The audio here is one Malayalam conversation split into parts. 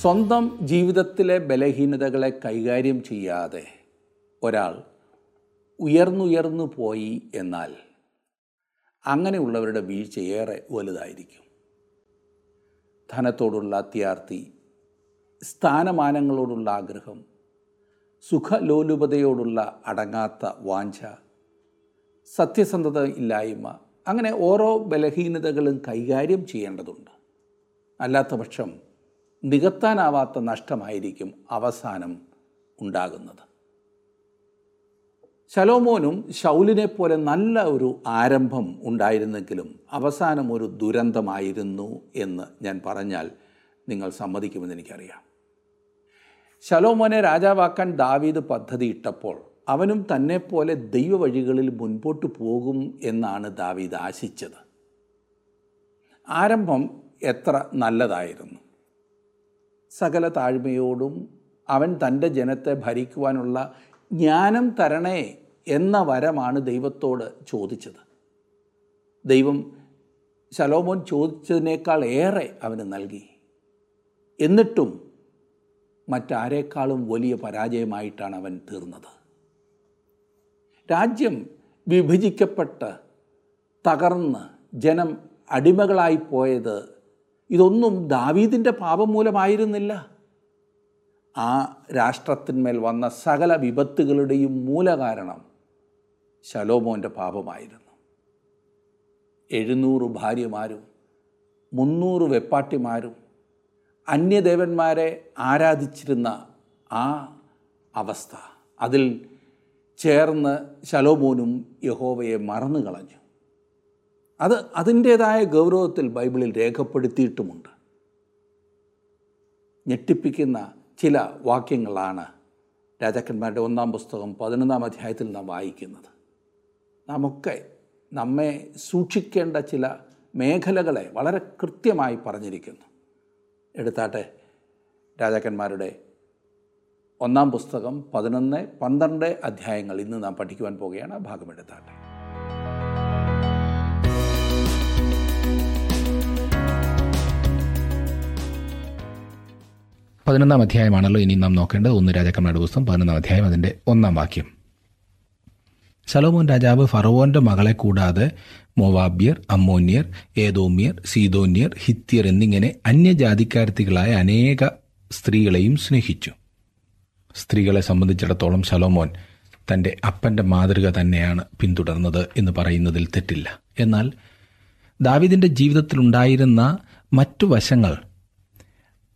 സ്വന്തം ജീവിതത്തിലെ ബലഹീനതകളെ കൈകാര്യം ചെയ്യാതെ ഒരാൾ ഉയർന്നുയർന്നു പോയി എന്നാൽ അങ്ങനെയുള്ളവരുടെ ഏറെ വലുതായിരിക്കും. ധനത്തോടുള്ള അത്യാർത്തി സ്ഥാനമാനങ്ങളോടുള്ള ആഗ്രഹം സുഖലോലുപതയോടുള്ള അടങ്ങാത്ത വാഞ്ച സത്യസന്ധത ഇല്ലായ്മ അങ്ങനെ ഓരോ ബലഹീനതകളും കൈകാര്യം ചെയ്യേണ്ടതുണ്ട്. അല്ലാത്ത പക്ഷം നികത്താനാവാത്ത നഷ്ടമായിരിക്കും അവസാനം ഉണ്ടാകുന്നത്. ശലോമോനും ശൗലിനെ പോലെ നല്ല ഒരു ആരംഭം ഉണ്ടായിരുന്നെങ്കിലും അവസാനം ഒരു ദുരന്തമായിരുന്നു എന്ന് ഞാൻ പറഞ്ഞാൽ നിങ്ങൾ സമ്മതിക്കുമെന്ന് എനിക്കറിയാം. ശലോമോനെ രാജാവാക്കാൻ ദാവീദ് പദ്ധതി ഇട്ടപ്പോൾ അവനും തന്നെപ്പോലെ ദൈവവഴികളിൽ മുൻപോട്ട് പോകും എന്നാണ് ദാവീദ് ആശിച്ചത്. ആരംഭം എത്ര നല്ലതായിരുന്നു. സകല താഴ്മയോടും അവൻ തന്റെ ജനത്തെ ഭരിക്കുവാനുള്ള ജ്ഞാനം തരണേ എന്ന വരമാണ് ദൈവത്തോട് ചോദിച്ചത്. ദൈവം ശലോമോൻ ചോദിച്ചതിനേക്കാൾ ഏറെ അവന് നൽകി. എന്നിട്ടും മറ്റാരേക്കാളും വലിയ പരാജയമായിട്ടാണ് അവൻ തീർന്നത്. രാജ്യം വിഭജിക്കപ്പെട്ട് തകർന്ന് ജനം അടിമകളായി പോയത് ഇതൊന്നും ദാവീദിന്റെ പാപം മൂലമായിരുന്നില്ല ആ രാഷ്ട്രത്തിന്മേൽ വന്ന സകല വിപത്തുകളുടെയും മൂലകാരണം ശലോമോന്റെ പാപമായിരുന്നു. എഴുന്നൂറ് ഭാര്യമാരും മുന്നൂറ് വെപ്പാട്ടിമാരും അന്യദേവന്മാരെ ആരാധിച്ചിരുന്ന ആ അവസ്ഥ അതിൽ ചേർന്ന് ശലോമോനും യഹോവയെ മറന്നു കളഞ്ഞു അത് അതിന്റേതായ ഗൗരവത്തിൽ ബൈബിളിൽ രേഖപ്പെടുത്തിയിട്ടുമുണ്ട്. ഞെട്ടിപ്പിക്കുന്ന ചില വാക്യങ്ങളാണ് രാജാക്കന്മാരുടെ ഒന്നാം പുസ്തകം പതിനൊന്നാം അധ്യായത്തിൽ നാം വായിക്കുന്നത്. നമുക്കെ നമ്മെ സൂക്ഷിക്കേണ്ട ചില മേഖലകളെ വളരെ കൃത്യമായി പറഞ്ഞിരിക്കുന്നു. എടുത്താട്ടെ രാജാക്കന്മാരുടെ ഒന്നാം പുസ്തകം പതിനൊന്ന് പന്ത്രണ്ട് അധ്യായങ്ങൾ ഇന്ന് നാം പഠിക്കുവാൻ പോവുകയാണ്. ആ ഭാഗം പതിനൊന്നാം അധ്യായമാണല്ലോ ഇനി നാം നോക്കേണ്ടത്. ഒന്ന് രാജാക്കന്മാരുടെ പുസ്തകം പതിനൊന്നാം അധ്യായം അതിന്റെ ഒന്നാം വാക്യം. സലോമോൻ രാജാവ് ഫറവോന്റെ മകളെ കൂടാതെ മൊവാബ്യർ അമ്മോന്യർ ഏതോമ്യർ സീതോന്യർ ഹിത്യർ എന്നിങ്ങനെ അന്യജാതിക്കാരത്തികളായ അനേക സ്ത്രീകളെയും സ്നേഹിച്ചു. സ്ത്രീകളെ സംബന്ധിച്ചിടത്തോളം സലോമോൻ തന്റെ അപ്പന്റെ മാതൃക തന്നെയാണ് പിന്തുടർന്നത് എന്ന് പറയുന്നതിൽ തെറ്റില്ല. എന്നാൽ ദാവിദിന്റെ ജീവിതത്തിലുണ്ടായിരുന്ന മറ്റു വശങ്ങൾ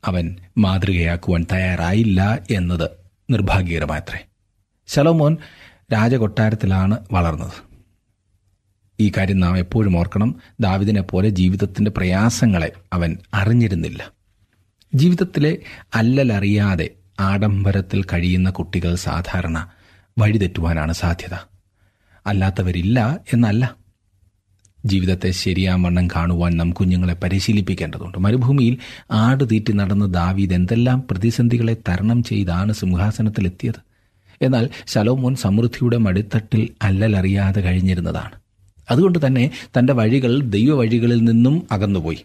അവൻ മാതൃകയാക്കുവാൻ തയ്യാറായില്ല എന്നത് നിർഭാഗ്യകരമാത്രേ ശലോമോൻ രാജകൊട്ടാരത്തിലാണ് വളർന്നത്. ഈ കാര്യം നാം എപ്പോഴും ഓർക്കണം. ദാവിദിനെ പോലെ ജീവിതത്തിന്റെ പ്രയാസങ്ങളെ അവൻ അറിഞ്ഞിരുന്നില്ല. ജീവിതത്തിലെ അല്ലലറിയാതെ ആഡംബരത്തിൽ കഴിയുന്ന കുട്ടികൾ സാധാരണ വഴിതെറ്റുവാനാണ് സാധ്യത. അല്ലാത്തവരില്ല എന്നല്ല. ജീവിതത്തെ ശരിയാവണ്ണം കാണുവാൻ നാം കുഞ്ഞുങ്ങളെ പരിശീലിപ്പിക്കേണ്ടതുണ്ട്. മരുഭൂമിയിൽ ആടുതീറ്റി നടന്ന ദാവീദ് എന്തെല്ലാം പ്രതിസന്ധികളെ തരണം ചെയ്താണ് സിംഹാസനത്തിലെത്തിയത്. എന്നാൽ ശലോമോൻ സമൃദ്ധിയുടെ മടിത്തട്ടിൽ അല്ലലറിയാതെ കഴിഞ്ഞിരുന്നതാണ്. അതുകൊണ്ട് തന്നെ തന്റെ വഴികൾ ദൈവവഴികളിൽ നിന്നും അകന്നുപോയി.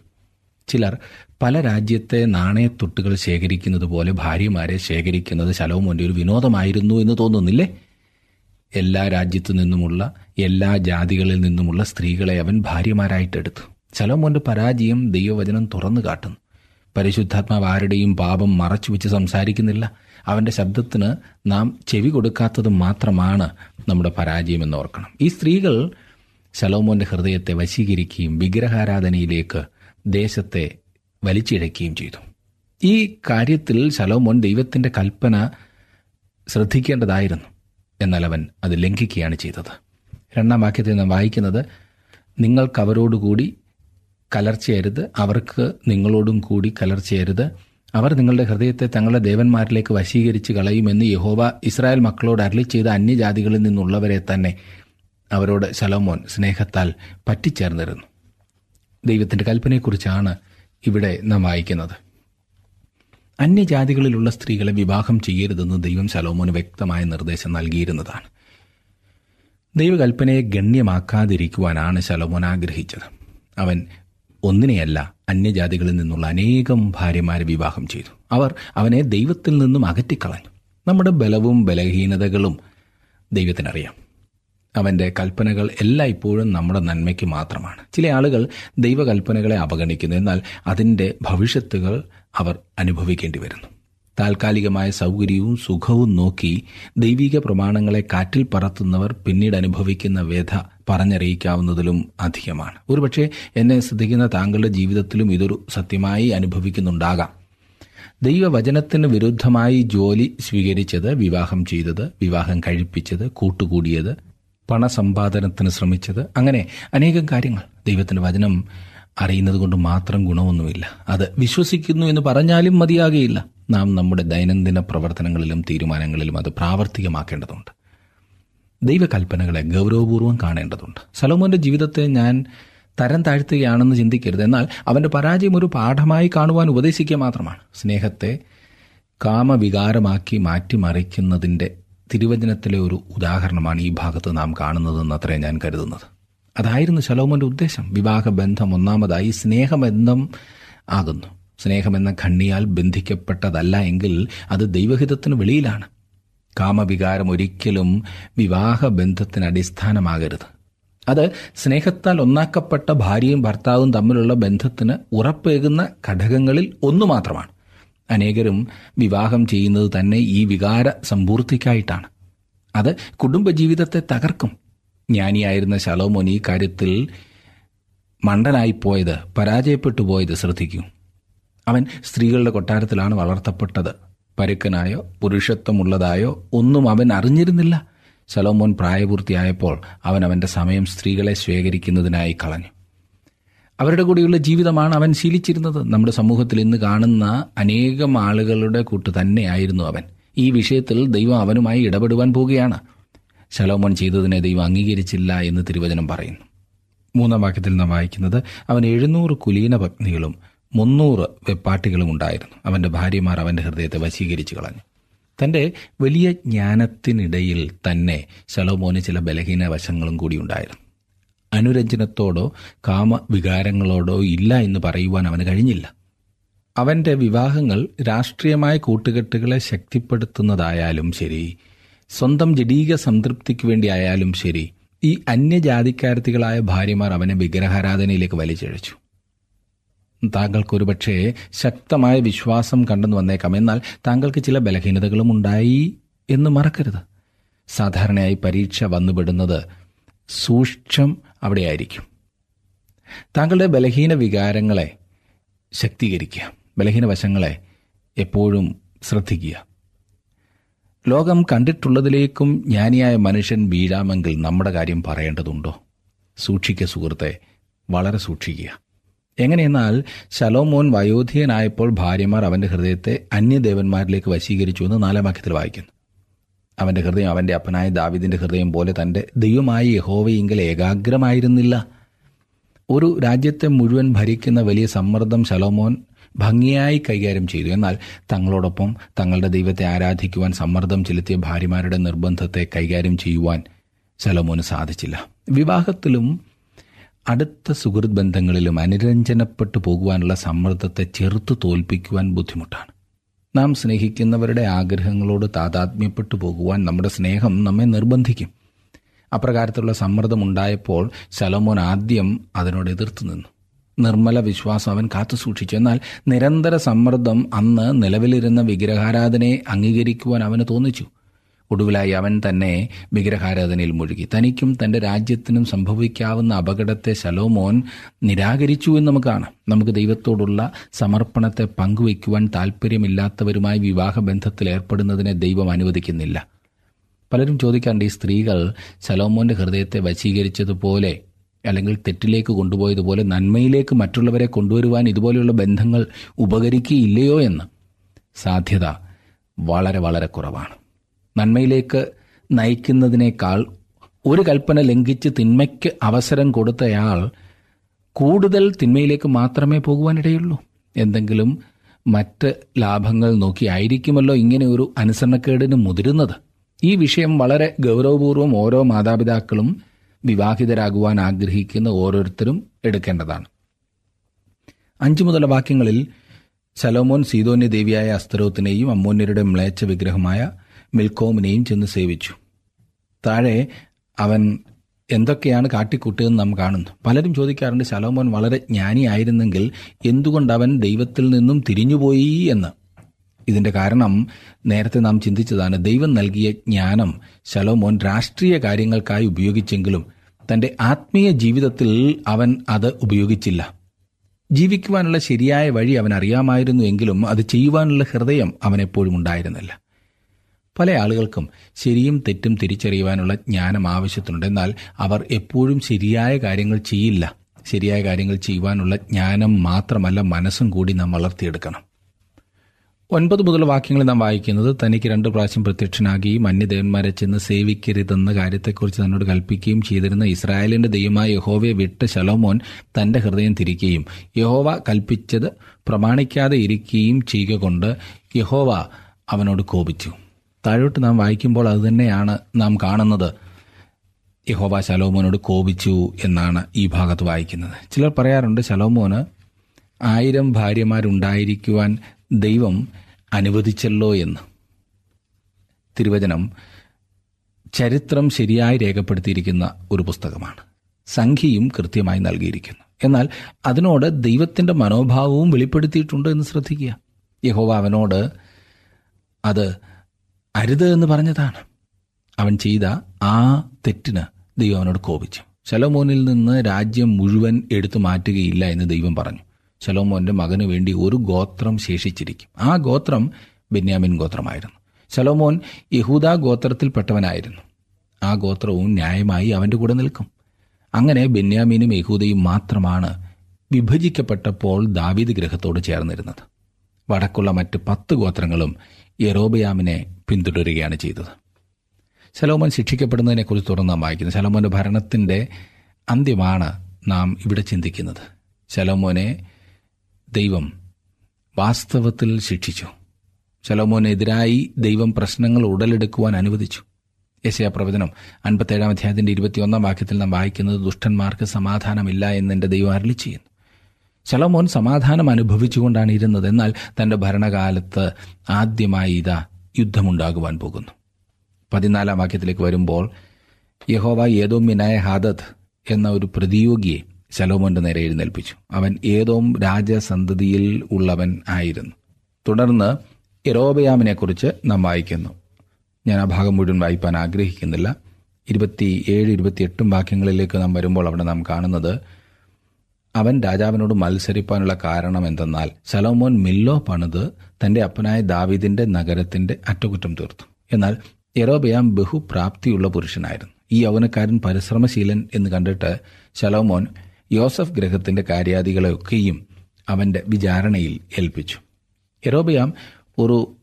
ചിലർ പല രാജ്യത്തെ നാണയത്തൊട്ടുകൾ ശേഖരിക്കുന്നത് പോലെ ഭാര്യമാരെ ശേഖരിക്കുന്നത് ശലോമോന്റെ ഒരു വിനോദമായിരുന്നു എന്ന് തോന്നുന്നില്ലേ? എല്ലാ രാജ്യത്തു നിന്നുമുള്ള എല്ലാ ജാതികളിൽ നിന്നുമുള്ള സ്ത്രീകളെ അവൻ ഭാര്യമാരായിട്ടെടുത്തു ശലോമോന്റെ പരാജയം ദൈവവചനം തുറന്നു കാട്ടുന്നു. പരിശുദ്ധാത്മാവ് ആരുടെയും പാപം മറച്ചു വെച്ച് സംസാരിക്കുന്നില്ല. അവന്റെ ശബ്ദത്തിന് നാം ചെവി കൊടുക്കാത്തത് മാത്രമാണ് നമ്മുടെ പരാജയം എന്ന് ഓർക്കണം. ഈ സ്ത്രീകൾ ശലോമോന്റെ ഹൃദയത്തെ വശീകരിക്കുകയും വിഗ്രഹാരാധനയിലേക്ക് ദേശത്തെ വലിച്ചിഴക്കുകയും ചെയ്തു. ഈ കാര്യത്തിൽ ശലോമോൻ ദൈവത്തിന്റെ കൽപ്പന ശ്രദ്ധിക്കേണ്ടതായിരുന്നു. എന്നാൽ അവൻ അത് ലംഘിക്കുകയാണ് ചെയ്തത്. രണ്ടാം വാക്യത്തിൽ നാം വായിക്കുന്നത് നിങ്ങൾക്ക് അവരോടുകൂടി കലർച്ചയരുത് അവർക്ക് നിങ്ങളോടും കൂടി കലർച്ചയരുത്. അവർ നിങ്ങളുടെ ഹൃദയത്തെ തങ്ങളുടെ ദേവന്മാരിലേക്ക് വശീകരിച്ച് കളയുമെന്ന് യഹോവ ഇസ്രായേൽ മക്കളോട് അരളി ചെയ്ത അന്യജാതികളിൽ നിന്നുള്ളവരെ തന്നെ അവരോട് ശലോമോൻ സ്നേഹത്താൽ പറ്റിച്ചേർന്നിരുന്നു. ദൈവത്തിന്റെ കൽപ്പനയെക്കുറിച്ചാണ് ഇവിടെ നാം വായിക്കുന്നത്. അന്യജാതികളിലുള്ള സ്ത്രീകളെ വിവാഹം ചെയ്യരുതെന്ന് ദൈവം ശലോമോന് വ്യക്തമായ നിർദ്ദേശം നൽകിയിരുന്നതാണ്. ദൈവകൽപ്പനയെ ഗണ്യമാക്കാതിരിക്കുവാനാണ് ശലോമോൻ ആഗ്രഹിച്ചത്. അവൻ ഒന്നിനെയല്ല അന്യജാതികളിൽ നിന്നുള്ള അനേകം ഭാര്യമാരെ വിവാഹം ചെയ്തു. അവർ അവനെ ദൈവത്തിൽ നിന്നും അകറ്റിക്കളഞ്ഞു. നമ്മുടെ ബലവും ബലഹീനതകളും ദൈവത്തിനറിയാം. അവന്റെ കൽപ്പനകൾ എല്ലായ്പ്പോഴും നമ്മുടെ നന്മയ്ക്ക് മാത്രമാണ്. ചില ആളുകൾ ദൈവകൽപ്പനകളെ അവഗണിക്കുന്നു. എന്നാൽ അതിന്റെ ഭവിഷ്യത്തുകൾ അവർ അനുഭവിക്കേണ്ടി വരുന്നു താൽക്കാലികമായ സൗകര്യവും സുഖവും നോക്കി ദൈവിക പ്രമാണങ്ങളെ കാറ്റിൽ പറത്തുന്നവർ പിന്നീട് അനുഭവിക്കുന്ന വ്യഥ പറഞ്ഞറിയിക്കാവുന്നതിലും അധികമാണ്. ഒരുപക്ഷെ എന്നെ ശ്രദ്ധിക്കുന്ന താങ്കളുടെ ജീവിതത്തിലും ഇതൊരു സത്യമായി അനുഭവിക്കുന്നുണ്ടാകാം. ദൈവവചനത്തിന് വിരുദ്ധമായി ജോലി സ്വീകരിച്ചത് വിവാഹം ചെയ്തത് വിവാഹം കഴിപ്പിച്ചത് കൂട്ടുകൂടിയത് പണസമ്പാദനത്തിന് ശ്രമിച്ചത് അങ്ങനെ അനേകം കാര്യങ്ങൾ ദൈവത്തിന്റെ വചനം അറിയുന്നത് കൊണ്ട് മാത്രം ഗുണമൊന്നുമില്ല. അത് വിശ്വസിക്കുന്നു എന്ന് പറഞ്ഞാലും മതിയാകുകയില്ല നാം നമ്മുടെ ദൈനംദിന പ്രവർത്തനങ്ങളിലും തീരുമാനങ്ങളിലും അത് പ്രാവർത്തികമാക്കേണ്ടതുണ്ട്. ദൈവകൽപ്പനകളെ ഗൗരവപൂർവം കാണേണ്ടതുണ്ട്. സലോമോന്റെ ജീവിതത്തെ ഞാൻ തരം താഴ്ത്തുകയാണെന്ന് ചിന്തിക്കരുത്. എന്നാൽ അവന്റെ പരാജയം ഒരു പാഠമായി കാണുവാൻ ഉപദേശിക്കുക മാത്രമാണ്. സ്നേഹത്തെ കാമവികാരമാക്കി മാറ്റിമറിക്കുന്നതിന്റെ തിരുവചനത്തിലെ ഒരു ഉദാഹരണമാണ് ഈ ഭാഗത്ത് നാം കാണുന്നതെന്ന് അത്രേ ഞാൻ കരുതുന്നത്. അതായിരുന്നു ശലോമോന്റെ ഉദ്ദേശം. വിവാഹബന്ധം ഒന്നാമതായി സ്നേഹബന്ധം ആകുന്നു. സ്നേഹമെന്ന ഖണ്ണിയാൽ ബന്ധിക്കപ്പെട്ടതല്ല എങ്കിൽ അത് ദൈവഹിതത്തിന് വെളിയിലാണ്. കാമവികാരം ഒരിക്കലും വിവാഹബന്ധത്തിന് അടിസ്ഥാനമാകരുത്. അത് സ്നേഹത്താൽ ഒന്നാക്കപ്പെട്ട ഭാര്യയും ഭർത്താവും തമ്മിലുള്ള ബന്ധത്തിന് ഉറപ്പേകുന്ന ഘടകങ്ങളിൽ ഒന്നു മാത്രമാണ്. അനേകരും വിവാഹം ചെയ്യുന്നത് തന്നെ ഈ വികാര സമ്പൂർത്തിക്കായിട്ടാണ്. അത് കുടുംബജീവിതത്തെ തകർക്കും. ജ്ഞാനിയായിരുന്ന ശലോമോൻ ഈ കാര്യത്തിൽ മണ്ടനായിപ്പോയത് പരാജയപ്പെട്ടു പോയത് ശ്രദ്ധിക്കൂ. അവൻ സ്ത്രീകളുടെ കൊട്ടാരത്തിലാണ് വളർത്തപ്പെട്ടത്. പരുക്കനായോ പുരുഷത്വമുള്ളതായോ ഒന്നും അവൻ അറിഞ്ഞിരുന്നില്ല. ശലോമോൻ പ്രായപൂർത്തിയായപ്പോൾ അവൻ അവന്റെ സമയം സ്ത്രീകളെ ശേഖരിക്കുന്നതിനായി കളഞ്ഞു. അവരുടെ കൂടെയുള്ള ജീവിതമാണ് അവൻ ശീലിച്ചിരുന്നത്. നമ്മുടെ സമൂഹത്തിൽ ഇന്ന് കാണുന്ന അനേകം ആളുകളുടെ കൂട്ട് തന്നെയായിരുന്നു അവൻ. ഈ വിഷയത്തിൽ ദൈവം അവനുമായി ഇടപെടുവാൻ പോവുകയാണ്. ശലോമോൻ ചെയ്തതിനെ ദൈവം അംഗീകരിച്ചില്ല എന്ന് തിരുവചനം പറയുന്നു. മൂന്നാം വാക്യത്തിൽ നാം വായിക്കുന്നത് അവൻ എഴുന്നൂറ് കുലീന പത്നികളും മുന്നൂറ് വെപ്പാട്ടികളും ഉണ്ടായിരുന്നു. അവന്റെ ഭാര്യമാർ അവന്റെ ഹൃദയത്തെ വശീകരിച്ചു കളഞ്ഞു. തന്റെ വലിയ ജ്ഞാനത്തിനിടയിൽ തന്നെ ശലോമോന് ചില ബലഹീന വശങ്ങളും കൂടി ഉണ്ടായിരുന്നു. അനുരഞ്ജനത്തോടോ കാമവികാരങ്ങളോടോ ഇല്ല എന്ന് പറയുവാൻ അവന് കഴിഞ്ഞില്ല. അവന്റെ വിവാഹങ്ങൾ രാഷ്ട്രീയമായ കൂട്ടുകെട്ടുകളെ ശക്തിപ്പെടുത്തുന്നതായാലും ശരി സ്വന്തം ജഡീക സംതൃപ്തിക്ക് വേണ്ടി ആയാലും ശരി ഈ അന്യജാതിക്കാരത്തികളായ ഭാര്യമാർ അവനെ വിഗ്രഹാരാധനയിലേക്ക് വലിച്ചിഴച്ചു. താങ്കൾക്ക് പക്ഷേ ശക്തമായ വിശ്വാസം കണ്ടെന്ന് വന്നേക്കാം. എന്നാൽ താങ്കൾക്ക് ചില ബലഹീനതകളും ഉണ്ടായി എന്ന് മറക്കരുത്. സാധാരണയായി പരീക്ഷ വന്നുപെടുന്നത് സൂക്ഷ്മം അവിടെയായിരിക്കും. താങ്കളുടെ ബലഹീന വികാരങ്ങളെ ശക്തീകരിക്കുക. ബലഹീന വശങ്ങളെ എപ്പോഴും ശ്രദ്ധിക്കുക. ലോകം കണ്ടിട്ടുള്ളതിലേക്കും ജ്ഞാനിയായ മനുഷ്യൻ വീഴാമെങ്കിൽ നമ്മുടെ കാര്യം പറയേണ്ടതുണ്ടോ? സൂക്ഷിക്കുക സുഹൃത്തെ വളരെ സൂക്ഷിക്കുക. എങ്ങനെയെന്നാൽ ശലോമോൻ വയോധികനായപ്പോൾ ഭാര്യമാർ അവന്റെ ഹൃദയത്തെ അന്യദേവന്മാരിലേക്ക് വശീകരിച്ചു എന്ന് നാലാം വാക്യത്തിൽ വായിക്കുന്നു. അവന്റെ ഹൃദയം അവന്റെ അപ്പനായ ദാവിദിന്റെ ഹൃദയം പോലെ തന്റെ ദൈവമായ യഹോവയെങ്കിൽ ഏകാഗ്രമായിരുന്നില്ല. ഒരു രാജ്യത്തെ മുഴുവൻ ഭരിക്കുന്ന വലിയ സമ്മർദ്ദം ശലോമോൻ ഭംഗിയായി കൈകാര്യം ചെയ്തു. എന്നാൽ തങ്ങളോടൊപ്പം തങ്ങളുടെ ദൈവത്തെ ആരാധിക്കുവാൻ സമ്മർദ്ദം ചെലുത്തിയ ഭാര്യമാരുടെ നിർബന്ധത്തെ കൈകാര്യം ചെയ്യുവാൻ സലോമോന് സാധിച്ചില്ല. വിവാഹത്തിലും അടുത്ത സുഹൃത് ബന്ധങ്ങളിലും അനുരഞ്ജനപ്പെട്ടു പോകുവാനുള്ള സമ്മർദ്ദത്തെ ചെറുത്തു തോൽപ്പിക്കുവാൻ ബുദ്ധിമുട്ടാണ്. നാം സ്നേഹിക്കുന്നവരുടെ ആഗ്രഹങ്ങളോട് താതാത്മ്യപ്പെട്ടു പോകുവാൻ നമ്മുടെ സ്നേഹം നമ്മെ നിർബന്ധിക്കും. അപ്രകാരത്തിലുള്ള സമ്മർദ്ദം ഉണ്ടായപ്പോൾ ശലോമോൻ ആദ്യം അതിനോട് എതിർത്തു നിന്നു. നിർമ്മല വിശ്വാസം അവൻ കാത്തു സൂക്ഷിച്ചു. എന്നാൽ നിരന്തര സമ്മർദ്ദം അന്ന് നിലവിലിരുന്ന വിഗ്രഹാരാധനയെ അംഗീകരിക്കുവാൻ അവന് തോന്നിച്ചു. ഒടുവിലായി അവൻ തന്നെ വിഗ്രഹാരാധനയിൽ മുഴുകി. തനിക്കും തന്റെ രാജ്യത്തിനും സംഭവിക്കാവുന്ന അപകടത്തെ ശലോമോൻ നിരാകരിച്ചു എന്ന് നമുക്ക് കാണാം. നമുക്ക് ദൈവത്തോടുള്ള സമർപ്പണത്തെ പങ്കുവയ്ക്കുവാൻ താല്പര്യമില്ലാത്തവരുമായി വിവാഹബന്ധത്തിൽ ഏർപ്പെടുന്നതിനെ ദൈവം അനുവദിക്കുന്നില്ല. പലരും ചോദിക്കാറുണ്ട് ഈ സ്ത്രീകൾ ശലോമോന്റെ ഹൃദയത്തെ വശീകരിച്ചതുപോലെ അല്ലെങ്കിൽ തെറ്റിലേക്ക് കൊണ്ടുപോയതുപോലെ നന്മയിലേക്ക് മറ്റുള്ളവരെ കൊണ്ടുവരുവാൻ ഇതുപോലെയുള്ള ബന്ധങ്ങൾ ഉപകരിക്കുകയില്ലയോ എന്ന് സാധ്യത വളരെ വളരെ കുറവാണ്. നന്മയിലേക്ക് നയിക്കുന്നതിനേക്കാൾ ഒരു കൽപ്പന ലംഘിച്ച് തിന്മയ്ക്ക് അവസരം കൊടുത്തയാൾ കൂടുതൽ തിന്മയിലേക്ക് മാത്രമേ പോകുവാനിടയുള്ളൂ. എന്തെങ്കിലും മറ്റ് ലാഭങ്ങൾ നോക്കി ആയിരിക്കുമല്ലോ ഇങ്ങനെ ഒരു അനുസരണക്കേടിന് മുതിരുന്നത്. ഈ വിഷയം വളരെ ഗൗരവപൂർവം ഓരോ മാതാപിതാക്കളും വിവാഹിതരാകുവാൻ ആഗ്രഹിക്കുന്ന ഓരോരുത്തരും എടുക്കേണ്ടതാണ്. അഞ്ചു മുതല വാക്യങ്ങളിൽ ശലോമോൻ സീതോന്യ ദേവിയായ അസ്തരോത്തിനെയും അമ്മോന്യരുടെ മ്ലേച്ഛ വിഗ്രഹമായ മിൽക്കോമിനെയും ചെന്ന് സേവിച്ചു. താഴെ അവൻ എന്തൊക്കെയാണ് കാട്ടിക്കൂട്ടിയതെന്ന് നാം കാണുന്നു. പലരും ചോദിക്കാറുണ്ട് ശലോമോൻ വളരെ ജ്ഞാനിയായിരുന്നെങ്കിൽ എന്തുകൊണ്ട് അവൻ ദൈവത്തിൽ നിന്നും തിരിഞ്ഞുപോയി എന്ന്? ഇതിന്റെ കാരണം നേരത്തെ നാം ചിന്തിച്ചതാണ് ദൈവം നൽകിയ ജ്ഞാനം ശലോമോൻ രാഷ്ട്രീയ കാര്യങ്ങൾക്കായി ഉപയോഗിച്ചെങ്കിലും തന്റെ ആത്മീയ ജീവിതത്തിൽ അവൻ അത് ഉപയോഗിച്ചില്ല. ജീവിക്കുവാനുള്ള ശരിയായ വഴി അവൻ അറിയാമായിരുന്നു എങ്കിലും അത് ചെയ്യുവാനുള്ള ഹൃദയം അവനെപ്പോഴും ഉണ്ടായിരുന്നില്ല. പല ആളുകൾക്കും ശരിയും തെറ്റും തിരിച്ചറിയുവാനുള്ള ജ്ഞാനം ആവശ്യത്തിനുണ്ട്. എന്നാൽ അവർ എപ്പോഴും ശരിയായ കാര്യങ്ങൾ ചെയ്യില്ല. ശരിയായ കാര്യങ്ങൾ ചെയ്യുവാനുള്ള ജ്ഞാനം മാത്രമല്ല മനസ്സും കൂടി നാം വളർത്തിയെടുക്കണം. ഒൻപത് മുതൽ വാക്യങ്ങൾ നാം വായിക്കുന്നത് തനിക്ക് രണ്ട് പ്രാവശ്യം പ്രത്യക്ഷനാകുകയും അന്യദേവന്മാരെ ചെന്ന് സേവിക്കരുതെന്ന കാര്യത്തെക്കുറിച്ച് തന്നോട് കൽപ്പിക്കുകയും ചെയ്തിരുന്ന ഇസ്രായേലിന്റെ ദൈവമായ യഹോവയെ വിട്ട് ശലോമോൻ തന്റെ ഹൃദയം തിരിക്കുകയും യഹോവ കൽപ്പിച്ചത് പ്രമാണിക്കാതെ ഇരിക്കുകയും ചെയ്യുക കൊണ്ട് യഹോവ അവനോട് കോപിച്ചു. താഴോട്ട് നാം വായിക്കുമ്പോൾ അതുതന്നെയാണ് നാം കാണുന്നത്. യഹോവ ശലോമോനോട് കോപിച്ചു എന്നാണ് ഈ ഭാഗത്ത് വായിക്കുന്നത്. ചിലർ പറയാറുണ്ട് ശലോമോന് ആയിരം ഭാര്യമാരുണ്ടായിരിക്കുവാൻ ദൈവം അനുവദിച്ചല്ലോ എന്ന്. തിരുവചനം ചരിത്രം ശരിയായി രേഖപ്പെടുത്തിയിരിക്കുന്ന ഒരു പുസ്തകമാണ്. സംഖ്യയും കൃത്യമായി നൽകിയിരിക്കുന്നു. എന്നാൽ അതിനോട് ദൈവത്തിന്റെ മനോഭാവവും വെളിപ്പെടുത്തിയിട്ടുണ്ട് എന്ന് ശ്രദ്ധിക്കുക. യഹോവ അവനോട് അത് അരുത് എന്ന് പറഞ്ഞതാണ്. അവൻ ചെയ്ത ആ തെറ്റിന് ദൈവം അവനോട് കോപിച്ചു. ശലോമോനിൽ നിന്ന് രാജ്യം മുഴുവൻ എടുത്തു മാറ്റുകയില്ല എന്ന് ദൈവം പറഞ്ഞു. ശലോമോന്റെ മകന് വേണ്ടി ഒരു ഗോത്രം ശേഷിച്ചിരിക്കും. ആ ഗോത്രം ബെന്യാമിൻ ഗോത്രമായിരുന്നു. ശലോമോൻ യഹൂദ ഗോത്രത്തിൽപ്പെട്ടവനായിരുന്നു. ആ ഗോത്രവും ന്യായമായി അവന്റെ കൂടെ നിൽക്കും. അങ്ങനെ ബെന്യാമീനും യഹൂദയും മാത്രമാണ് വിഭജിക്കപ്പെട്ടപ്പോൾ ദാവീദ് ഗ്രഹത്തോട് ചേർന്നിരുന്നത്. വടക്കുള്ള മറ്റ് പത്ത് ഗോത്രങ്ങളും യറോബയാമിനെ പിന്തുടരുകയാണ് ചെയ്തത്. ശലോമോൻ ശിക്ഷിക്കപ്പെടുന്നതിനെക്കുറിച്ച് തുറന്ന് നാം വായിക്കുന്നത് ശലോമോന്റെ ഭരണത്തിന്റെ അന്ത്യമാണ് നാം ഇവിടെ ചിന്തിക്കുന്നത്. ശലോമോനെ ദൈവം വാസ്തവത്തിൽ ശിക്ഷിച്ചു. ശലോമോനെതിരായി ദൈവം പ്രശ്നങ്ങൾ ഉടലെടുക്കുവാൻ അനുവദിച്ചു. യശയ പ്രവചനം അൻപത്തേഴാം അധ്യായത്തിന്റെ ഇരുപത്തിയൊന്നാം വാക്യത്തിൽ നാം വായിക്കുന്നത് ദുഷ്ടന്മാർക്ക് സമാധാനമില്ല എന്ന് എന്റെ ദൈവം അരളി ചെയ്യുന്നു. ശലോമോൻ സമാധാനം അനുഭവിച്ചുകൊണ്ടാണ് ഇരുന്നത്. എന്നാൽ തന്റെ ഭരണകാലത്ത് ആദ്യമായി ഇതാ യുദ്ധമുണ്ടാകുവാൻ പോകുന്നു. പതിനാലാം വാക്യത്തിലേക്ക് വരുമ്പോൾ യഹോവ ഏതോമ്യനായ ഹാദത്ത് എന്ന ഒരു പ്രതിയോഗിയെ ശലോമോന്റെ നേരെ എഴുന്നേൽപ്പിച്ചു. അവൻ ഏതോം രാജസന്തതിയിൽ ഉള്ളവൻ ആയിരുന്നു. തുടർന്ന് എറോബയാമിനെ കുറിച്ച് നാം വായിക്കുന്നു. ഞാൻ ആ ഭാഗം മുഴുവൻ വായിപ്പാൻ ആഗ്രഹിക്കുന്നില്ല. ഇരുപത്തി ഏഴ് ഇരുപത്തിയെട്ടും വാക്യങ്ങളിലേക്ക് നാം വരുമ്പോൾ അവിടെ നാം കാണുന്നത് അവൻ രാജാവിനോട് മത്സരിപ്പാനുള്ള കാരണം എന്തെന്നാൽ സലോമോൻ മില്ലോ പണിത് തന്റെ അപ്പനായ ദാവീദിന്റെ നഗരത്തിന്റെ അറ്റകുറ്റം തീർത്തു. എന്നാൽ എറോബയാം ബഹുപ്രാപ്തിയുള്ള പുരുഷനായിരുന്നു. ഈ യൗവനക്കാരൻ പരിശ്രമശീലൻ എന്ന് കണ്ടിട്ട് ശലോമോൻ യോസഫ് ഗ്രഹത്തിന്റെ കാര്യാദികളെയൊക്കെയും അവന്റെ വിചാരണയിൽ ഏൽപ്പിച്ചു. എറോബിയാം ഒരു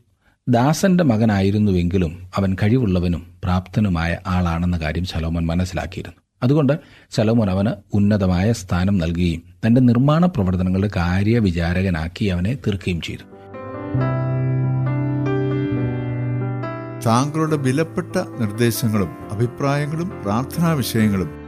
ദാസന്റെ മകനായിരുന്നുവെങ്കിലും അവൻ കഴിവുള്ളവനും പ്രാപ്തനുമായ ആളാണെന്ന കാര്യം ശലോമോൻ മനസ്സിലാക്കിയിരുന്നു. അതുകൊണ്ട് ശലോമോൻ അവന് ഉന്നതമായ സ്ഥാനം നൽകുകയും തന്റെ നിർമ്മാണ പ്രവർത്തനങ്ങളുടെ കാര്യവിചാരകനാക്കി അവനെ തീർക്കുകയും ചെയ്തു. താങ്കളുടെ വിലപ്പെട്ട നിർദ്ദേശങ്ങളും അഭിപ്രായങ്ങളും പ്രാർത്ഥനാ വിഷയങ്ങളും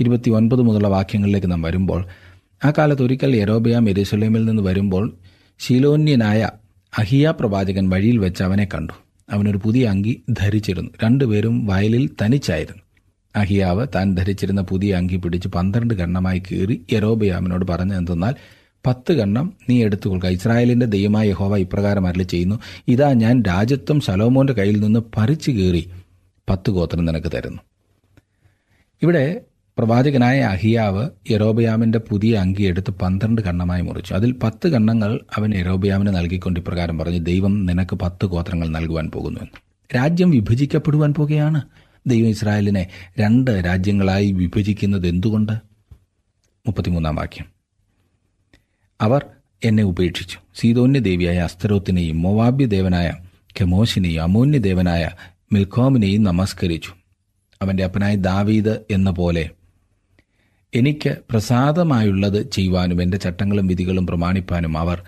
ഇരുപത്തി ഒൻപത് മുതലുള്ള വാക്യങ്ങളിലേക്ക് നാം വരുമ്പോൾ ആ കാലത്ത് ഒരിക്കൽ യെരോബയാം എരുസലേമിൽ നിന്ന് വരുമ്പോൾ ശീലോന്യനായ അഹിയ പ്രവാചകൻ വഴിയിൽ വെച്ച് അവനെ കണ്ടു. അവനൊരു പുതിയ അങ്കി ധരിച്ചിരുന്നു. രണ്ടുപേരും വയലിൽ തനിച്ചായിരുന്നു. അഹിയാവ് താൻ ധരിച്ചിരുന്ന പുതിയ അങ്കി പിടിച്ച് പന്ത്രണ്ട് ഗണ്ണമായി കീറി പറഞ്ഞു എന്തെന്നാൽ പത്ത് ഗണ്ണം നീ എടുത്തുകൊള്ളുക ഇസ്രായേലിന്റെ ദൈവമായ യഹോവ ഇപ്രകാരം അരളി ചെയ്യുന്നു. ഇതാ ഞാൻ രാജ്യത്വം ശലോമോന്റെ കയ്യിൽ നിന്ന് പറിച്ചു കീറി പത്ത് ഗോത്രം നിനക്ക് തരുന്നു. ഇവിടെ പ്രവാചകനായ അഹിയാവ് യരോബയാമിന്റെ പുതിയ അങ്കി എടുത്ത് പന്ത്രണ്ട് കണ്ണമായി മുറിച്ചു. അതിൽ പത്ത് കണ്ണങ്ങൾ അവൻ യരോബയാമിന് നൽകിക്കൊണ്ട് ഇപ്രകാരം പറഞ്ഞു ദൈവം നിനക്ക് പത്ത് ഗോത്രങ്ങൾ നൽകുവാൻ പോകുന്നു എന്ന്. രാജ്യം വിഭജിക്കപ്പെടുവാൻ പോകുകയാണ്. ദൈവം ഇസ്രായേലിനെ രണ്ട് രാജ്യങ്ങളായി വിഭജിക്കുന്നത് എന്തുകൊണ്ട്? മുപ്പത്തിമൂന്നാം വാക്യം. അവർ എന്നെ ഉപേക്ഷിച്ചു. സീതോന്യ ദേവിയായ അസ്തരോത്തിനെയും മൊവാബ്യ ദേവനായ കെമോഷിനെയും അമോന്യ ദേവനായ മിൽക്കോമിനെയും നമസ്കരിച്ചു. അവന്റെ അപ്പനായ ദാവീദ് എന്ന പോലെ എനിക്ക് പ്രസാദമായുള്ളത് ചെയ്യുവാനും എന്റെ ചട്ടങ്ങളും വിധികളും പ്രമാണിപ്പാനും അവർ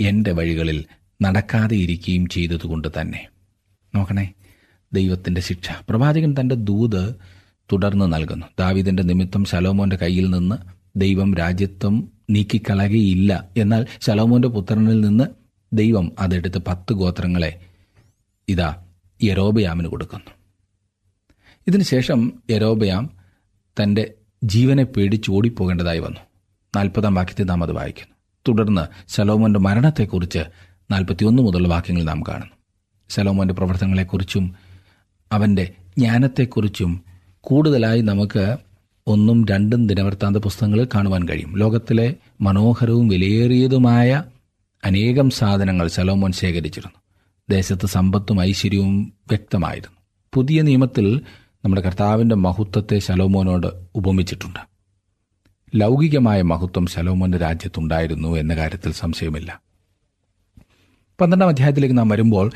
എന്റെ വഴികളിൽ നടക്കാതെ ഇരിക്കുകയും ചെയ്തതുകൊണ്ട് തന്നെ. നോക്കണേ ദൈവത്തിന്റെ ശിക്ഷ. പ്രവാചകൻ തന്റെ ദൂത് തുടർന്ന് നൽകുന്നു. ദാവീദിന്റെ നിമിത്തം ശലോമോന്റെ കയ്യിൽ നിന്ന് ദൈവം രാജ്യത്വം നീക്കിക്കളകയില്ല എന്നാൽ ശലോമോന്റെ പുത്രനിൽ നിന്ന് ദൈവം അതെടുത്ത് പത്ത് ഗോത്രങ്ങളെ ഇതാ യരോബയാമിന് കൊടുക്കുന്നു. ഇതിനുശേഷം യരോബയാം തന്റെ ജീവനെ പേടിച്ച് ഓടിപ്പോകേണ്ടതായി വന്നു. നാൽപ്പതാം വാക്യത്തിൽ നാം അത് വായിക്കുന്നു. തുടർന്ന് സലോമോന്റെ മരണത്തെക്കുറിച്ച് നാൽപ്പത്തിയൊന്ന് മുതലുള്ള വാക്യങ്ങൾ നാം കാണുന്നു. സലോമോന്റെ പ്രവർത്തനങ്ങളെക്കുറിച്ചും അവന്റെ ജ്ഞാനത്തെക്കുറിച്ചും കൂടുതലായി നമുക്ക് ഒന്നും രണ്ടും ദിനവൃത്താന്ത പുസ്തകങ്ങളിൽ കാണുവാൻ കഴിയും. ലോകത്തിലെ മനോഹരവും വിലയേറിയതുമായ അനേകം സാധനങ്ങൾ സലോമോൻ ശേഖരിച്ചിരുന്നു. ദേശത്ത് സമ്പത്തും ഐശ്വര്യവും വ്യക്തമായിരുന്നു. പുതിയ നിയമത്തിൽ നമ്മുടെ കർത്താവിന്റെ മഹത്വത്തെ ശലോമോനോട് ഉപമിച്ചിട്ടുണ്ട്. ലൗകികമായ മഹത്വം ശലോമോന്റെ രാജ്യത്തുണ്ടായിരുന്നു എന്ന കാര്യത്തിൽ സംശയമില്ല. പന്ത്രണ്ടാം അധ്യായത്തിലേക്ക് നാം വരുമ്പോൾ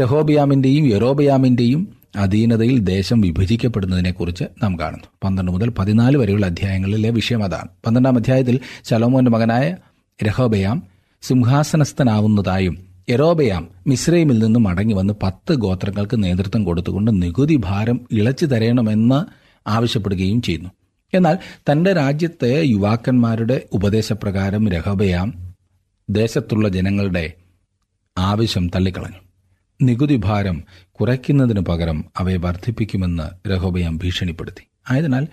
രഹോബിയാമിന്റെയും യറോബിയാമിന്റെയും അധീനതയിൽ ദേശം വിഭജിക്കപ്പെടുന്നതിനെക്കുറിച്ച് നാം കാണുന്നു. പന്ത്രണ്ട് മുതൽ പതിനാല് വരെയുള്ള അധ്യായങ്ങളിലെ വിഷയം അതാണ്. പന്ത്രണ്ടാം അധ്യായത്തിൽ ശലോമോന്റെ മകനായ രഹോബയാം സിംഹാസനസ്ഥനാവുന്നതായും യറോബയാം മിശ്രൈമിൽ നിന്ന് മടങ്ങി വന്ന് പത്ത് ഗോത്രങ്ങൾക്ക് നേതൃത്വം കൊടുത്തുകൊണ്ട് നികുതി ഭാരം ഇളച്ചു തരണമെന്ന് ആവശ്യപ്പെടുകയും ചെയ്യുന്നു. എന്നാൽ തന്റെ രാജ്യത്തെ യുവാക്കന്മാരുടെ ഉപദേശപ്രകാരം രഹബയാം ദേശത്തുള്ള ജനങ്ങളുടെ ആവശ്യം തള്ളിക്കളഞ്ഞു. നികുതി ഭാരം കുറയ്ക്കുന്നതിനു പകരം അവയെ വർദ്ധിപ്പിക്കുമെന്ന് രഹോബയാം ഭീഷണിപ്പെടുത്തി. ആയതിനാൽ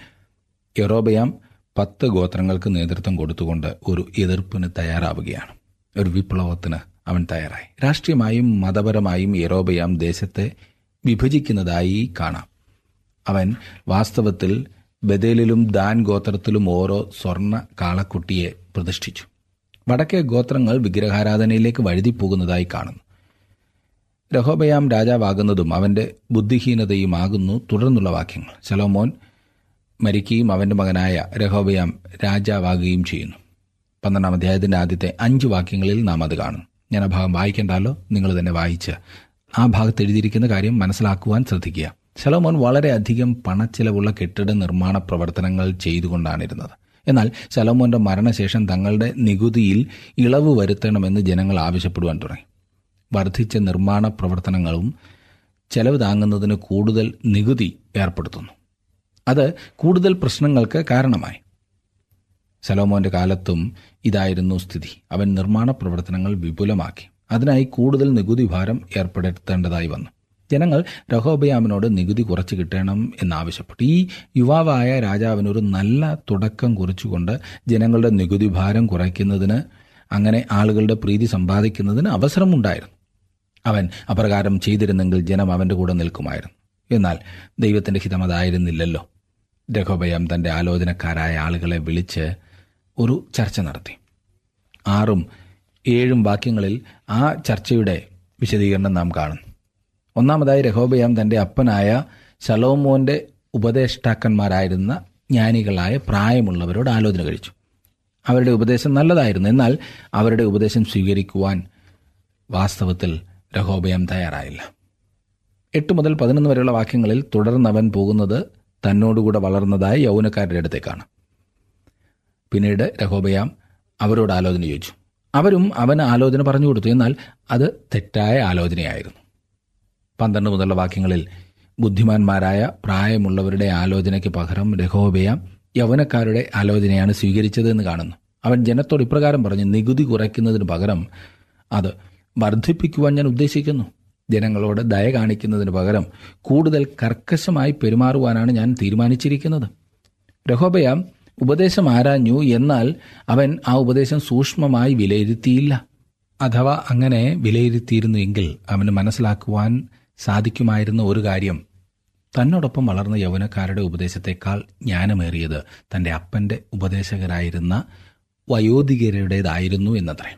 യറോബയാം പത്ത് ഗോത്രങ്ങൾക്ക് നേതൃത്വം കൊടുത്തുകൊണ്ട് ഒരു എതിർപ്പിന് തയ്യാറാവുകയാണ്. ഒരു വിപ്ലവത്തിന് അവൻ തയ്യാറായി. രാഷ്ട്രീയമായും മതപരമായും യറോബയാം ദേശത്തെ വിഭജിക്കുന്നതായി കാണാം. അവൻ വാസ്തവത്തിൽ ബദേലിലും ദാൻ ഗോത്രത്തിലും ഓരോ സ്വർണ കാളക്കുട്ടിയെ പ്രതിഷ്ഠിച്ചു. വടക്കേ ഗോത്രങ്ങൾ വിഗ്രഹാരാധനയിലേക്ക് വഴുതിപ്പോകുന്നതായി കാണുന്നു. രഹോബയാം രാജാവാകുന്നതും അവന്റെ ബുദ്ധിഹീനതയുമാകുന്നു തുടർന്നുള്ള വാക്യങ്ങൾ. ശലോമോൻ മരിക്കുകയും അവന്റെ മകനായ രഹോബയാം രാജാവാകുകയും ചെയ്യുന്നു. പന്ത്രണ്ടാം അധ്യായത്തിന്റെ ആദ്യത്തെ അഞ്ച് വാക്യങ്ങളിൽ നാം അത് കാണും ഞാൻ ആ ഭാഗം വായിക്കേണ്ടല്ലോ? നിങ്ങൾ തന്നെ വായിച്ച് ആ ഭാഗത്ത് എഴുതിയിരിക്കുന്ന കാര്യം മനസ്സിലാക്കുവാൻ ശ്രദ്ധിക്കുക. ശലോമോൻ വളരെയധികം പണച്ചിലവുള്ള കെട്ടിട നിർമ്മാണ പ്രവർത്തനങ്ങൾ ചെയ്തുകൊണ്ടാണിരുന്നത്. എന്നാൽ ശലോമോന്റെ മരണശേഷം തങ്ങളുടെ നികുതിയിൽ ഇളവ് വരുത്തണമെന്ന് ജനങ്ങൾ ആവശ്യപ്പെടുവാൻ തുടങ്ങി. വർദ്ധിച്ച നിർമ്മാണ പ്രവർത്തനങ്ങളും ചെലവ് താങ്ങുന്നതിന് കൂടുതൽ നികുതി ഏർപ്പെടുത്തുന്നു. അത് കൂടുതൽ പ്രശ്നങ്ങൾക്ക് കാരണമായി. ശലോമോന്റെ കാലത്തും ഇതായിരുന്നു സ്ഥിതി. അവൻ നിർമ്മാണ പ്രവർത്തനങ്ങൾ വിപുലമാക്കി. അതിനായി കൂടുതൽ നികുതി ഭാരം ഏർപ്പെടുത്തേണ്ടതായി വന്നു. ജനങ്ങൾ രഹോബയാമിനോട് നികുതി കുറച്ച് കിട്ടണം എന്നാവശ്യപ്പെട്ടു. ഈ യുവാവായ രാജാവിനൊരു നല്ല തുടക്കം കുറിച്ചുകൊണ്ട് ജനങ്ങളുടെ നികുതി ഭാരം കുറയ്ക്കുന്നതിന് അങ്ങനെ ആളുകളുടെ പ്രീതി സമ്പാദിക്കുന്നതിന് അവസരമുണ്ടായിരുന്നു. അവൻ അപ്രകാരം ചെയ്തിരുന്നെങ്കിൽ ജനം അവന്റെ കൂടെ നിൽക്കുമായിരുന്നു. എന്നാൽ ദൈവത്തിന്റെ ഹിതം അതായിരുന്നില്ലല്ലോ. രഘോബയം തന്റെ ആലോചനക്കാരായ ആളുകളെ വിളിച്ച് ഒരു ചർച്ച നടത്തി. ആറും ഏഴും വാക്യങ്ങളിൽ ആ ചർച്ചയുടെ വിശദീകരണം നാം കാണുന്നു ഒന്നാമതായി രഹോബയാം തന്റെ അപ്പനായ ശലോമോന്റെ ഉപദേഷ്ടാക്കന്മാരായിരുന്ന ജ്ഞാനികളായ പ്രായമുള്ളവരോട് ആലോചന കഴിച്ചു. അവരുടെ ഉപദേശം നല്ലതായിരുന്നു. എന്നാൽ അവരുടെ ഉപദേശം സ്വീകരിക്കുവാൻ വാസ്തവത്തിൽ രഹോബയം തയ്യാറായില്ല. എട്ട് മുതൽ പതിനൊന്ന് വരെയുള്ള വാക്യങ്ങളിൽ തുടർന്നവൻ പോകുന്നത് തന്നോടുകൂടെ വളർന്നതായ യൗവനക്കാരുടെ അടുത്തേക്കാണ്. പിന്നീട് രഹോബയാം അവരോട് ആലോചന ചോദിച്ചു. അവരും അവന് ആലോചന പറഞ്ഞു കൊടുത്തു. എന്നാൽ അത് തെറ്റായ ആലോചനയായിരുന്നു. പന്ത്രണ്ട് മുതലുള്ള വാക്യങ്ങളിൽ ബുദ്ധിമാന്മാരായ പ്രായമുള്ളവരുടെ ആലോചനയ്ക്ക് പകരം രഹോബയാം യൗവനക്കാരുടെ ആലോചനയാണ് സ്വീകരിച്ചതെന്ന് കാണുന്നു. അവൻ ജനത്തോട് ഇപ്രകാരം പറഞ്ഞു നികുതി കുറയ്ക്കുന്നതിന് പകരം അത് വർദ്ധിപ്പിക്കുവാൻ ഞാൻ ഉദ്ദേശിക്കുന്നു. ജനങ്ങളോട് ദയ കാണിക്കുന്നതിന് പകരം കൂടുതൽ കർക്കശമായി പെരുമാറുവാനാണ് ഞാൻ തീരുമാനിച്ചിരിക്കുന്നത്. രഹോബയാം ഉപദേശം ആരാഞ്ഞു എന്നാൽ അവൻ ആ ഉപദേശം സൂക്ഷ്മമായി വിലയിരുത്തിയില്ല. അഥവാ അങ്ങനെ വിലയിരുത്തിയിരുന്നു എങ്കിൽ അവന് മനസ്സിലാക്കുവാൻ സാധിക്കുമായിരുന്ന ഒരു കാര്യം. തന്നോടൊപ്പം വളർന്ന യൗവനക്കാരുടെ ഉപദേശത്തെക്കാൾ ജ്ഞാനമേറിയത് തന്റെ അപ്പന്റെ ഉപദേശകരായിരുന്ന വയോധികരുടേതായിരുന്നു എന്നത്രേ.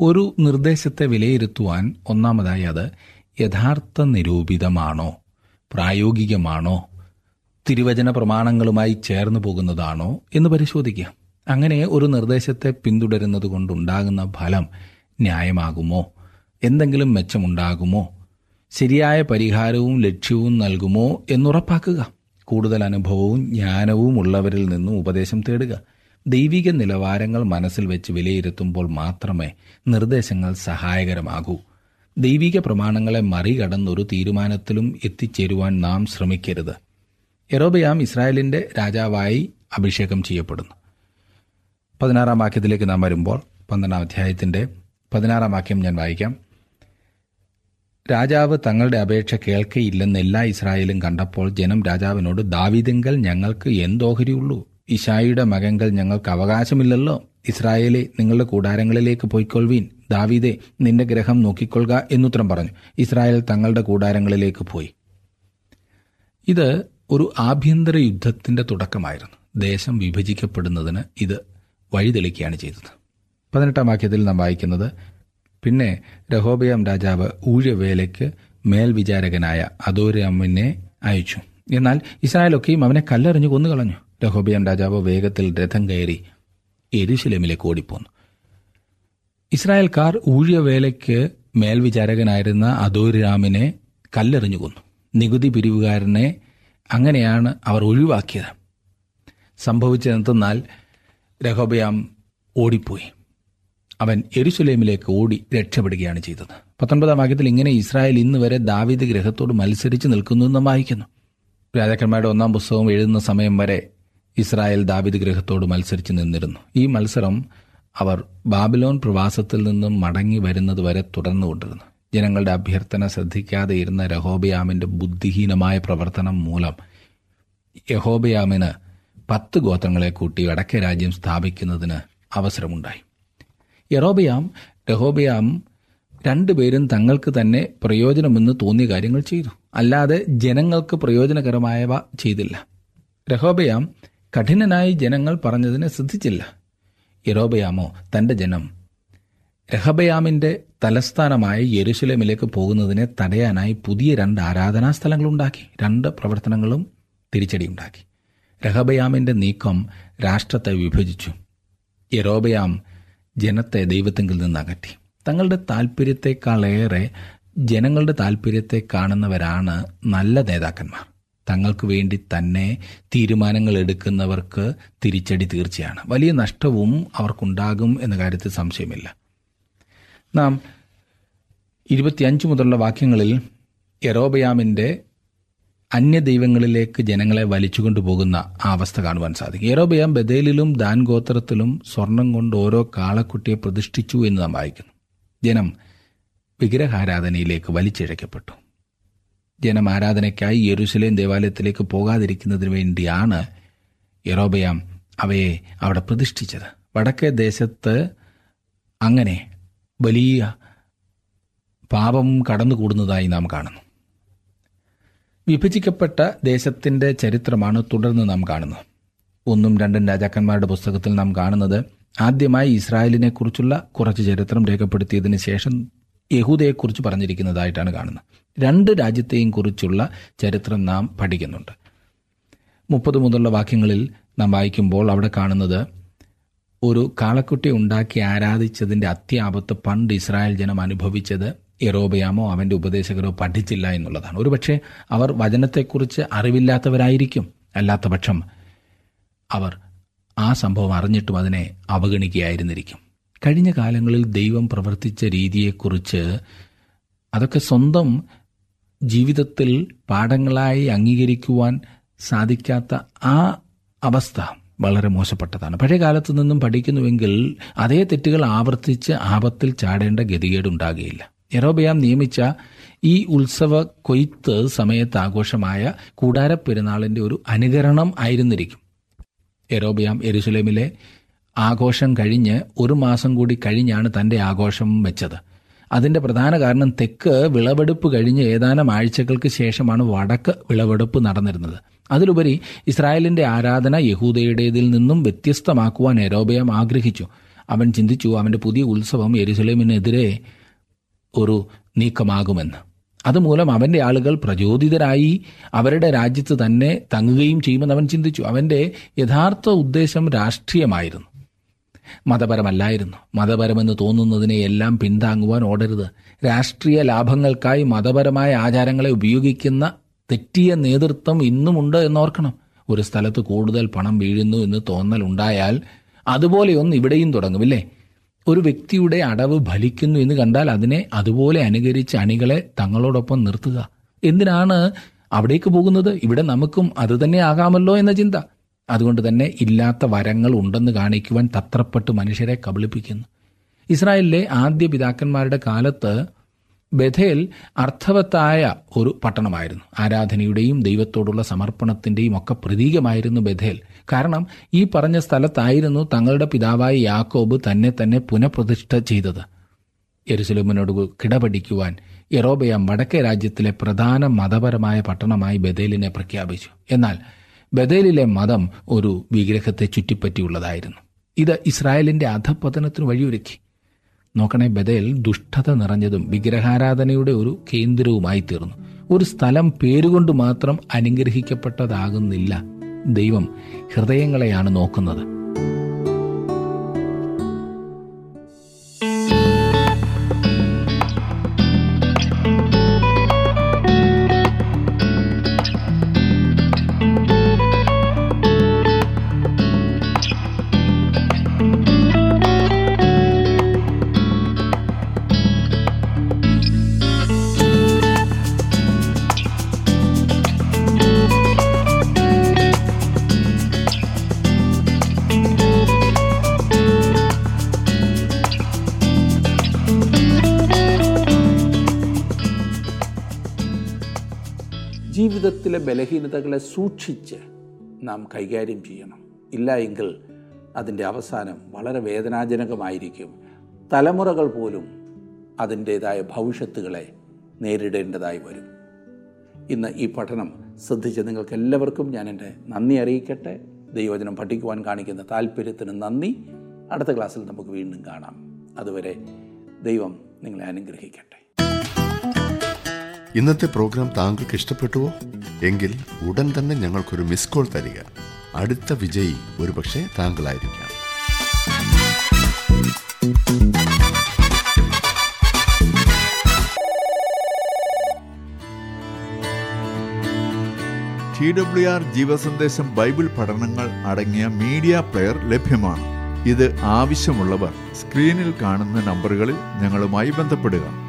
ഒരു നിർദ്ദേശത്തെ വിലയിരുത്തുവാൻ ഒന്നാമതായി അത് യഥാർത്ഥ നിരൂപിതമാണോ? പ്രായോഗികമാണോ? തിരുവചന പ്രമാണങ്ങളുമായി ചേർന്ന് പോകുന്നതാണോ എന്ന് പരിശോധിക്കുക. അങ്ങനെ ഒരു നിർദ്ദേശത്തെ പിന്തുടരുന്നത് കൊണ്ടുണ്ടാകുന്ന ഫലം ന്യായമാകുമോ? എന്തെങ്കിലും മെച്ചമുണ്ടാകുമോ? ശരിയായ പരിഹാരവും ലക്ഷ്യവും നൽകുമോ എന്നുറപ്പാക്കുക കൂടുതൽ അനുഭവവും ജ്ഞാനവും ഉള്ളവരിൽ നിന്നും ഉപദേശം തേടുക. ദൈവിക നിലവാരങ്ങൾ മനസ്സിൽ വെച്ച് വിലയിരുത്തുമ്പോൾ മാത്രമേ നിർദ്ദേശങ്ങൾ സഹായകരമാകൂ. ദൈവിക പ്രമാണങ്ങളെ മറികടന്നൊരു തീരുമാനത്തിലും എത്തിച്ചേരുവാൻ നാം ശ്രമിക്കരുത്. യറോബയാം ഇസ്രായേലിന്റെ രാജാവായി അഭിഷേകം ചെയ്യപ്പെടുന്നു. പതിനാറാം വാക്യത്തിലേക്ക് നാം വരുമ്പോൾ പന്ത്രണ്ടാം അധ്യായത്തിന്റെ പതിനാറാം വാക്യം ഞാൻ വായിക്കാം. രാജാവ് തങ്ങളുടെ അപേക്ഷ കേൾക്കയില്ലെന്ന് എല്ലാ ഇസ്രായേലും കണ്ടപ്പോൾ ജനം രാജാവിനോട് ദാവിദെങ്കൽ ഞങ്ങൾക്ക് എന്തോഹരിയുള്ളൂ? ഇഷായിയുടെ മകങ്കൽ ഞങ്ങൾക്ക് അവകാശമില്ലല്ലോ? ഇസ്രായേലെ നിങ്ങളുടെ കൂടാരങ്ങളിലേക്ക് പോയിക്കൊള്ളുവീൻ ദാവീദെ നിന്റെ ഗ്രഹം നോക്കിക്കൊള്ളുക എന്നുത്തരം പറഞ്ഞു. ഇസ്രായേൽ തങ്ങളുടെ കൂടാരങ്ങളിലേക്ക് പോയി. ഇത് ഒരു ആഭ്യന്തര യുദ്ധത്തിന്റെ തുടക്കമായിരുന്നു. ദേശം വിഭജിക്കപ്പെടുന്നതിന് ഇത് വഴിതെളിക്കുകയാണ് ചെയ്തത്. പതിനെട്ടാം വാക്യത്തിൽ നാം വായിക്കുന്നത് പിന്നെ രഹോബയാം രാജാവ് ഊഴവേലയ്ക്ക് മേൽവിചാരകനായ അദോരാമിനെ അയച്ചു. എന്നാൽ ഇസ്രായേലൊക്കെയും അവനെ കല്ലെറിഞ്ഞ് കൊന്നുകളഞ്ഞു. രഹോബിയാം രാജാവ് വേഗത്തിൽ രഥം കയറി എരുശിലമിലേക്ക് ഓടിപ്പോന്നു. ഇസ്രായേൽക്കാർ ഊഴവേലയ്ക്ക് മേൽവിചാരകനായിരുന്ന അദോരാമിനെ കല്ലെറിഞ്ഞു കൊന്നു. നികുതി പിരിവുകാരനെ അങ്ങനെയാണ് അവർ ഒഴിവാക്കിയത്. സംഭവിച്ചതെന്തെന്നാൽ രഹോബയാം ഓടിപ്പോയി. അവൻ എരുസുലേമിലേക്ക് ഓടി രക്ഷപ്പെടുകയാണ് ചെയ്തത്. പത്തൊൻപതാം വാക്യത്തിൽ ഇങ്ങനെ ഇസ്രായേൽ ഇന്ന് വരെ ദാവീദ് ഗ്രഹത്തോട് മത്സരിച്ച് നിൽക്കുന്നു എന്ന് വായിക്കുന്നു. രാജാക്കന്മാരുടെ ഒന്നാം പുസ്തകം എഴുതുന്ന സമയം വരെ ഇസ്രായേൽ ദാവീദ് ഗ്രഹത്തോട് മത്സരിച്ച് നിന്നിരുന്നു. ഈ മത്സരം അവർ ബാബിലോൺ പ്രവാസത്തിൽ നിന്നും മടങ്ങി വരുന്നത് വരെ തുടർന്നുകൊണ്ടിരുന്നു. ജനങ്ങളുടെ അഭ്യർത്ഥന ശ്രദ്ധിക്കാതെ ഇരുന്ന രഹോബയാമിന്റെ ബുദ്ധിഹീനമായ പ്രവർത്തനം മൂലം യഹോബയാമിന് പത്ത് ഗോത്രങ്ങളെ കൂട്ടി വടക്കേ രാജ്യം സ്ഥാപിക്കുന്നതിന് അവസരമുണ്ടായി. യറോബയാം രഹോബയാം രണ്ടുപേരും തങ്ങൾക്ക് തന്നെ പ്രയോജനമെന്ന് തോന്നിയ കാര്യങ്ങൾ ചെയ്തു. അല്ലാതെ ജനങ്ങൾക്ക് പ്രയോജനകരമായവ ചെയ്തില്ല. രഹോബയാം കഠിനനായി ജനങ്ങൾ പറഞ്ഞതിനെ ശ്രദ്ധിച്ചില്ല. യറോബയാമോ തന്റെ ജനം രഹബയാമിന്റെ തലസ്ഥാനമായ യെരുശലമിലേക്ക് പോകുന്നതിനെ തടയാനായി പുതിയ രണ്ട് ആരാധനാ സ്ഥലങ്ങളുണ്ടാക്കി രണ്ട് പ്രവർത്തനങ്ങളും തിരിച്ചടിയുണ്ടാക്കി. രഹബയാമിന്റെ നീക്കം രാഷ്ട്രത്തെ വിഭജിച്ചു. യറോബയാം ജനത്തെ ദൈവത്തെങ്കിൽ നിന്ന് അകറ്റി. തങ്ങളുടെ താല്പര്യത്തെക്കാളേറെ ജനങ്ങളുടെ താല്പര്യത്തെ കാണുന്നവരാണ് നല്ല നേതാക്കന്മാർ. തങ്ങൾക്ക് വേണ്ടി തന്നെ തീരുമാനങ്ങൾ എടുക്കുന്നവർക്ക് തിരിച്ചടി തീർച്ചയാണ്. വലിയ നഷ്ടവും അവർക്കുണ്ടാകും എന്ന കാര്യത്തിൽ സംശയമില്ല. നാം ഇരുപത്തിയഞ്ച് മുതലുള്ള വാക്യങ്ങളിൽ യറോബയാമിന്റെ അന്യദൈവങ്ങളിലേക്ക് ജനങ്ങളെ വലിച്ചുകൊണ്ടുപോകുന്ന ആ അവസ്ഥ കാണുവാൻ സാധിക്കും. യറോബയാം ബദേലിലും ദാൻ ഗോത്രത്തിലും സ്വർണം കൊണ്ട് ഓരോ കാളക്കുട്ടിയെ പ്രതിഷ്ഠിച്ചു എന്ന് നാം വായിക്കുന്നു. ജനം വിഗ്രഹാരാധനയിലേക്ക് വലിച്ചിഴക്കപ്പെട്ടു. ജനം ആരാധനയ്ക്കായി യെരുസലേം ദേവാലയത്തിലേക്ക് പോകാതിരിക്കുന്നതിന് വേണ്ടിയാണ് യറോബയാം അവയെ അവിടെ പ്രതിഷ്ഠിച്ചത്. വടക്കേ ദേശത്ത് അങ്ങനെ വലിയ പാപം കടന്നുകൂടുന്നതായി നാം കാണുന്നു. വിഭജിക്കപ്പെട്ട ദേശത്തിന്റെ ചരിത്രമാണ് തുടർന്ന് നാം കാണുന്നത്. ഒന്നും രണ്ടും രാജാക്കന്മാരുടെ പുസ്തകത്തിൽ നാം കാണുന്നത് ആദ്യമായി ഇസ്രായേലിനെ കുറിച്ചുള്ള കുറച്ച് ചരിത്രം രേഖപ്പെടുത്തിയതിനു ശേഷം യഹൂദയെക്കുറിച്ച് പറഞ്ഞിരിക്കുന്നതായിട്ടാണ് കാണുന്നത്. രണ്ട് രാജ്യത്തെയും കുറിച്ചുള്ള ചരിത്രം നാം പഠിക്കുന്നുണ്ട്. മുപ്പത് മുതലുള്ള വാക്യങ്ങളിൽ നാം വായിക്കുമ്പോൾ അവിടെ കാണുന്നത് ഒരു കാളക്കുട്ടി ഉണ്ടാക്കി ആരാധിച്ചതിന്റെ അത്യാപത്ത് പണ്ട് ഇസ്രായേൽ ജനം അനുഭവിച്ചത് യറോബയാമോ അവന്റെ ഉപദേശകരോ പഠിച്ചില്ല എന്നുള്ളതാണ്. ഒരുപക്ഷെ അവർ വചനത്തെക്കുറിച്ച് അറിവില്ലാത്തവരായിരിക്കും. അല്ലാത്ത പക്ഷം അവർ ആ സംഭവം അറിഞ്ഞിട്ടും അതിനെ അവഗണിക്കുകയായിരുന്നിരിക്കും. കഴിഞ്ഞ കാലങ്ങളിൽ ദൈവം പ്രവർത്തിച്ച രീതിയെക്കുറിച്ച് അതൊക്കെ സ്വന്തം ജീവിതത്തിൽ പാഠങ്ങളായി അംഗീകരിക്കുവാൻ സാധിക്കാത്ത ആ അവസ്ഥ വളരെ മോശപ്പെട്ടതാണ്. പഴയ കാലത്തു നിന്നും പഠിക്കുന്നുവെങ്കിൽ അതേ തെറ്റുകൾ ആവർത്തിച്ച് ആപത്തിൽ ചാടേണ്ട ഗതികേടുണ്ടാകുകയില്ല. യറോബയാം നിയമിച്ച ഈ ഉത്സവ കൊയ്ത്ത് സമയത്ത് ആഘോഷമായ കൂടാരപ്പെരുന്നാളിന്റെ ഒരു അനുകരണം ആയിരുന്നിരിക്കും. യറോബയാം എരുസലേമിലെ ആഘോഷം കഴിഞ്ഞ് ഒരു മാസം കൂടി കഴിഞ്ഞാണ് തന്റെ ആഘോഷം വെച്ചത്. അതിന്റെ പ്രധാന കാരണം തെക്ക് വിളവെടുപ്പ് കഴിഞ്ഞ് ഏതാനും ആഴ്ചകൾക്ക് ശേഷമാണ് വടക്ക് വിളവെടുപ്പ് നടന്നിരുന്നത്. അതിലുപരി ഇസ്രായേലിന്റെ ആരാധന യഹൂദയുടേതിൽ നിന്നും വ്യത്യസ്തമാക്കുവാൻ എരോബയം ആഗ്രഹിച്ചു. അവൻ ചിന്തിച്ചു അവന്റെ പുതിയ ഉത്സവം യെരുസലേമിനെതിരെ ഒരു നീക്കമാകുമെന്ന്. അതുമൂലം അവന്റെ ആളുകൾ പ്രചോദിതരായി അവരുടെ രാജ്യത്ത് തന്നെ തങ്ങുകയും ചെയ്യുമെന്ന് അവൻ ചിന്തിച്ചു. അവന്റെ യഥാർത്ഥ ഉദ്ദേശം രാഷ്ട്രീയമായിരുന്നു. മതപരമല്ലായിരുന്നു. മതപരമെന്ന് തോന്നുന്നതിനെ എല്ലാം പിന്താങ്ങുവാൻ ഓടരുത്. രാഷ്ട്രീയ ലാഭങ്ങൾക്കായി മതപരമായ ആചാരങ്ങളെ ഉപയോഗിക്കുന്ന തെറ്റിയ നേതൃത്വം ഇന്നുമുണ്ട് എന്നോർക്കണം. ഒരു സ്ഥലത്ത് കൂടുതൽ പണം വീഴുന്നു എന്ന് തോന്നൽ ഉണ്ടായാൽ അതുപോലെയൊന്ന് ഇവിടെയും തുടങ്ങുമില്ലേ ഒരു വ്യക്തിയുടെ അടവ് ഫലിക്കുന്നു എന്ന് കണ്ടാൽ അതിനെ അതുപോലെ അനുകരിച്ച് അണികളെ തങ്ങളോടൊപ്പം നിർത്തുക. എന്തിനാണ് അവിടേക്ക് പോകുന്നത്? ഇവിടെ നമുക്കും അത് തന്നെ ആകാമല്ലോ എന്ന ചിന്ത. അതുകൊണ്ട് തന്നെ ഇല്ലാത്ത വരങ്ങൾ ഉണ്ടെന്ന് കാണിക്കുവാൻ തത്രപ്പെട്ട് മനുഷ്യരെ കബളിപ്പിക്കുന്നു. ഇസ്രായേലിലെ ആദ്യ പിതാക്കന്മാരുടെ കാലത്ത് ബഥേൽ അർത്ഥവത്തായ ഒരു പട്ടണമായിരുന്നു. ആരാധനയുടെയും ദൈവത്തോടുള്ള സമർപ്പണത്തിന്റെയും ഒക്കെ പ്രതീകമായിരുന്നു ബഥേൽ. കാരണം ഈ പറഞ്ഞ സ്ഥലത്തായിരുന്നു തങ്ങളുടെ പിതാവായ യാക്കോബ് തന്നെ തന്നെ പുനഃപ്രതിഷ്ഠ ചെയ്തത്. യെരുസലേമിനോട് കിടപടിക്കുവാൻ യറോബയ വടക്കേ രാജ്യത്തിലെ പ്രധാന മതപരമായ പട്ടണമായി ബദേലിനെ പ്രഖ്യാപിച്ചു. എന്നാൽ ബദേലിലെ മതം ഒരു വിഗ്രഹത്തെ ചുറ്റിപ്പറ്റിയുള്ളതായിരുന്നു. ഇത് ഇസ്രായേലിന്റെ അധപതനത്തിന് വഴിയൊരുക്കി. നോക്കണേ ബദേൽ ദുഷ്ടത നിറഞ്ഞതും വിഗ്രഹാരാധനയുടെ ഒരു കേന്ദ്രവുമായി തീർന്നു ഒരു സ്ഥലം പേരുകൊണ്ട് മാത്രം അനുഗ്രഹിക്കപ്പെട്ടതാകുന്നില്ല. ദൈവം ഹൃദയങ്ങളെയാണ് നോക്കുന്നത്. ജീവിതത്തിലെ ബലഹീനതകളെ സൂക്ഷിച്ച് നാം കൈകാര്യം ചെയ്യണം. ഇല്ല എങ്കിൽ അതിന്റെ അവസാനം വളരെ വേദനാജനകമായിരിക്കും. തലമുറകൾ പോലും അതിന്റേതായ ഭവിഷ്യത്തുകളെ നേരിടേണ്ടതായി വരും. ഇന്ന് ഈ പഠനം ശ്രദ്ധിച്ച നിങ്ങൾക്ക് എല്ലാവർക്കും ഞാൻ എന്റെ നന്ദി അറിയിക്കട്ടെ. ദൈവചനം പഠിക്കുവാൻ കാണിക്കുന്ന താല്പര്യത്തിന് നന്ദി. അടുത്ത ക്ലാസ്സിൽ നമുക്ക് വീണ്ടും കാണാം. അതുവരെ ദൈവം നിങ്ങളെ അനുഗ്രഹിക്കട്ടെ. ഇന്നത്തെ പ്രോഗ്രാം താങ്കൾക്ക് ഇഷ്ടപ്പെട്ടുവോ? എങ്കിൽ ഉടൻ തന്നെ ഞങ്ങൾക്കൊരു മിസ് കോൾ തരിക. അടുത്ത വിജയി ഒരുപക്ഷെ താങ്കളായിരിക്കാം. ടി ഡബ്ല്യു ആർ ജീവസന്ദേശം ബൈബിൾ പഠനങ്ങൾ അടങ്ങിയ മീഡിയ പ്ലെയർ ലഭ്യമാണ്. ഇത് ആവശ്യമുള്ളവർ സ്ക്രീനിൽ കാണുന്ന നമ്പറുകളിൽ ഞങ്ങളുമായി ബന്ധപ്പെടുക.